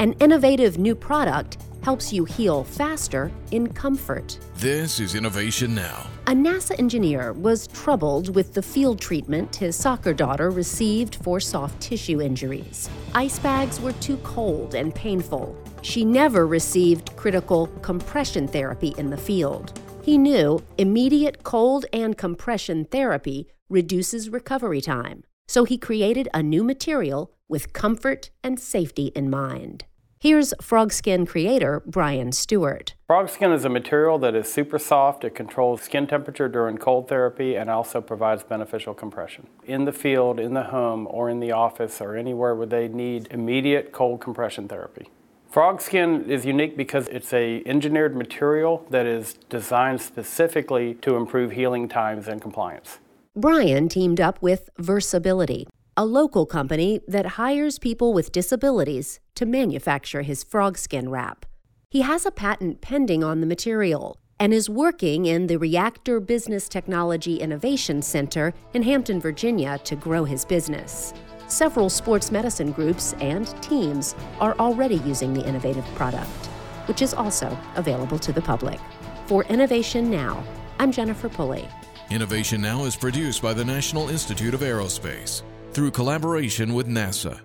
An innovative new product helps you heal faster in comfort. This is Innovation Now. A NASA engineer was troubled with the field treatment his soccer daughter received for soft tissue injuries. Ice bags were too cold and painful. She never received critical compression therapy in the field. He knew immediate cold and compression therapy reduces recovery time, so he created a new material with comfort and safety in mind. Here's Frogskin creator Brian Stewart. Frogskin is a material that is super soft. It controls skin temperature during cold therapy and also provides beneficial compression. In the field, in the home, or in the office, or anywhere where they need immediate cold compression therapy. Frogskin is unique because it's a engineered material that is designed specifically to improve healing times and compliance. Brian teamed up with Versability, a local company that hires people with disabilities to manufacture his frogskin wrap. He has a patent pending on the material and is working in the Reactor Business Technology Innovation Center in Hampton, Virginia to grow his business. Several sports medicine groups and teams are already using the innovative product, which is also available to the public. For Innovation Now, I'm Jennifer Pulley. Innovation Now is produced by the National Institute of Aerospace through collaboration with NASA.